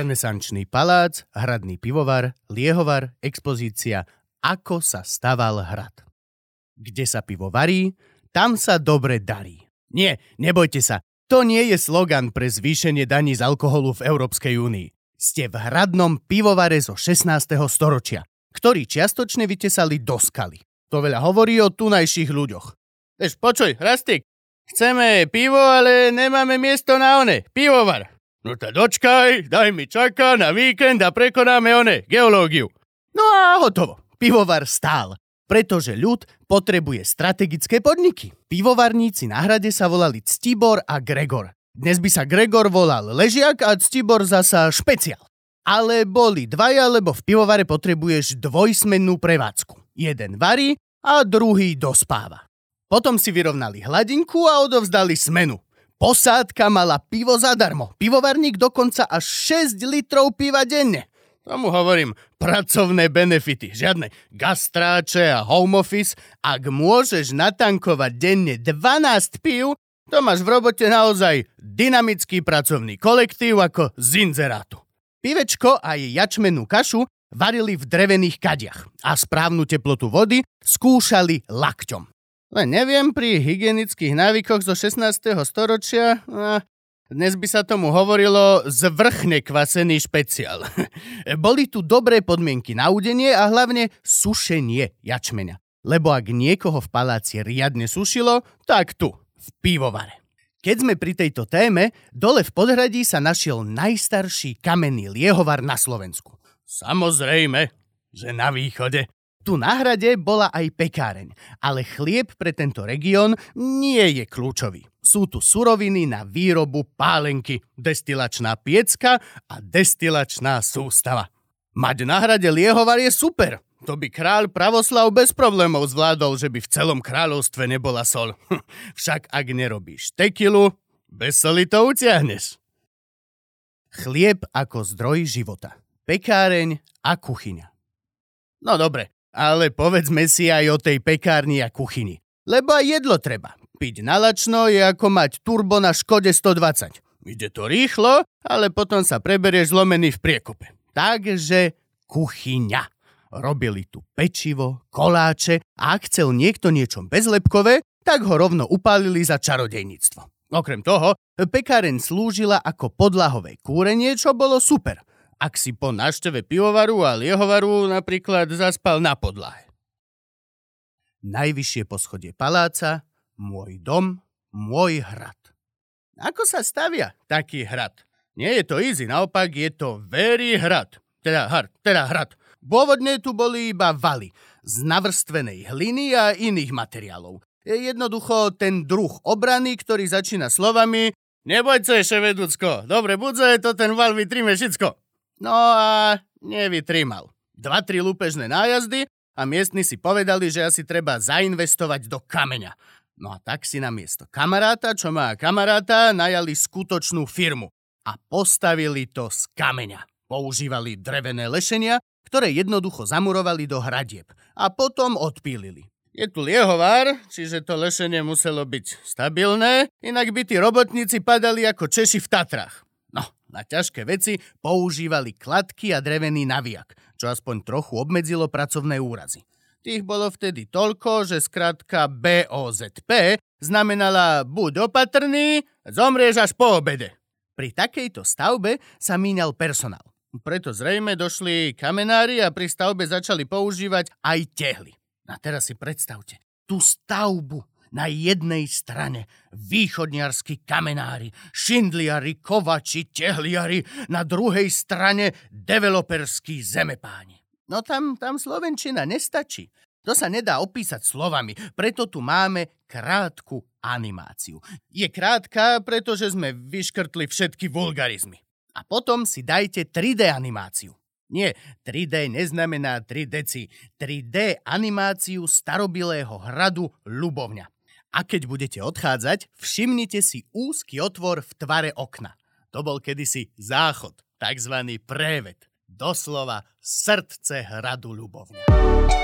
Renesančný palác, hradný pivovar, liehovar, expozícia Ako sa staval hrad. Kde sa pivo varí, tam sa dobre darí. Nie, nebojte sa, to nie je slogan pre zvýšenie daní z alkoholu v Európskej únii. Ste v hradnom pivovare zo 16. storočia, ktorý čiastočne vytesali do skaly. To veľa hovorí o tunajších ľuďoch. Eš, počuj, Rastik, chceme pivo, ale nemáme miesto na one, pivovar. No tak dočkaj, daj mi čaká na víkend a prekonáme one, geológiu. No a hotovo. Pivovar stál, pretože ľud potrebuje strategické podniky. Pivovarníci na hrade sa volali Ctibor a Gregor. Dnes by sa Gregor volal Ležiak a Ctibor zasa Špeciál. Ale boli dvaja, lebo v pivovare potrebuješ dvojsmennú prevádzku. Jeden varí a druhý dospáva. Potom si vyrovnali hladinku a odovzdali smenu. Posádka mala pivo zadarmo. Pivovarník dokonca až 6 litrov piva denne. Tomu hovorím pracovné benefity. Žiadne gastráče a home office. Ak môžeš natankovať denne 12 pív, to máš v robote naozaj dynamický pracovný kolektív ako z inzerátu. Pivečko a jej jačmenú kašu varili v drevených kadiach a správnu teplotu vody skúšali lakťom. Len neviem, pri hygienických návykoch zo 16. storočia... dnes by sa tomu hovorilo zvrchne kvasený špeciál. Boli tu dobré podmienky na udenie a hlavne sušenie jačmeňa. Lebo ak niekoho v paláci riadne sušilo, tak tu, v pivovare. Keď sme pri tejto téme, dole v podhradí sa našiel najstarší kamenný liehovar na Slovensku. Samozrejme, že na východe. Tu na hrade bola aj pekáreň, ale chlieb pre tento región nie je kľúčový. Sú tu suroviny na výrobu pálenky, destilačná piecka a destilačná sústava. Mať na hrade liehovar je super. To by kráľ pravoslav bez problémov zvládol, že by v celom kráľovstve nebola sol. Však ak nerobíš tekilu, bez soli to utiahneš. Chlieb ako zdroj života. Pekáreň a kuchyňa. No dobre, ale povedzme si aj o tej pekárni a kuchyni. Lebo aj jedlo treba. Piť na lačno je ako mať turbo na Škode 120. Ide to rýchlo, ale potom sa preberieš zlomený v priekope. Takže kuchyňa. Robili tu pečivo, koláče a ak chcel niekto niečo bezlepkové, tak ho rovno upálili za čarodejníctvo. Okrem toho, pekáren slúžila ako podlahové kúrenie, čo bolo super – ak si po návšteve pivovaru a liehovaru napríklad zaspal na podlahe. Najvyššie poschodie paláca, môj dom, môj hrad. Ako sa stavia taký hrad? Nie je to easy, naopak je to very hrad. Teda, hrad, teda hrad. Pôvodne tu boli iba valy z navrstvenej hliny a iných materiálov. Je jednoducho ten druh obrany, ktorý začína slovami Neboj sa, ševedúcko, dobre budze, to ten val vytrime všetko. No a nevytrimal. Dva, tri lúpežné nájazdy a miestni si povedali, že asi treba zainvestovať do kameňa. No a tak si na miesto kamaráta, čo má kamaráta, najali skutočnú firmu a postavili to z kameňa. Používali drevené lešenia, ktoré jednoducho zamurovali do hradieb a potom odpílili. Je tu liehovár, čiže to lešenie muselo byť stabilné, inak by tí robotníci padali ako Češi v Tatrách. Na ťažké veci používali kladky a drevený naviak, čo aspoň trochu obmedzilo pracovné úrazy. Tých bolo vtedy toľko, že skratka BOZP znamenala buď opatrný, zomrieš až po obede. Pri takejto stavbe sa míňal personál. Preto zrejme došli kamenári a pri stavbe začali používať aj tehly. A teraz si predstavte, tú stavbu na jednej strane východniarskí kamenári, šindliari, kovači, tehliari, na druhej strane developerskí zemepáni. No tam, tam Slovenčina nestačí. To sa nedá opísať slovami, preto tu máme krátku animáciu. Je krátka, pretože sme vyškrtli všetky vulgarizmy. A potom si dajte 3D animáciu. Nie, 3D neznamená 3 deci. 3D animáciu starobilého hradu Ľubovňa. A keď budete odchádzať, všimnite si úzky otvor v tvare okna. To bol kedysi záchod, takzvaný prévet. Doslova srdce hradu Ľubovňa.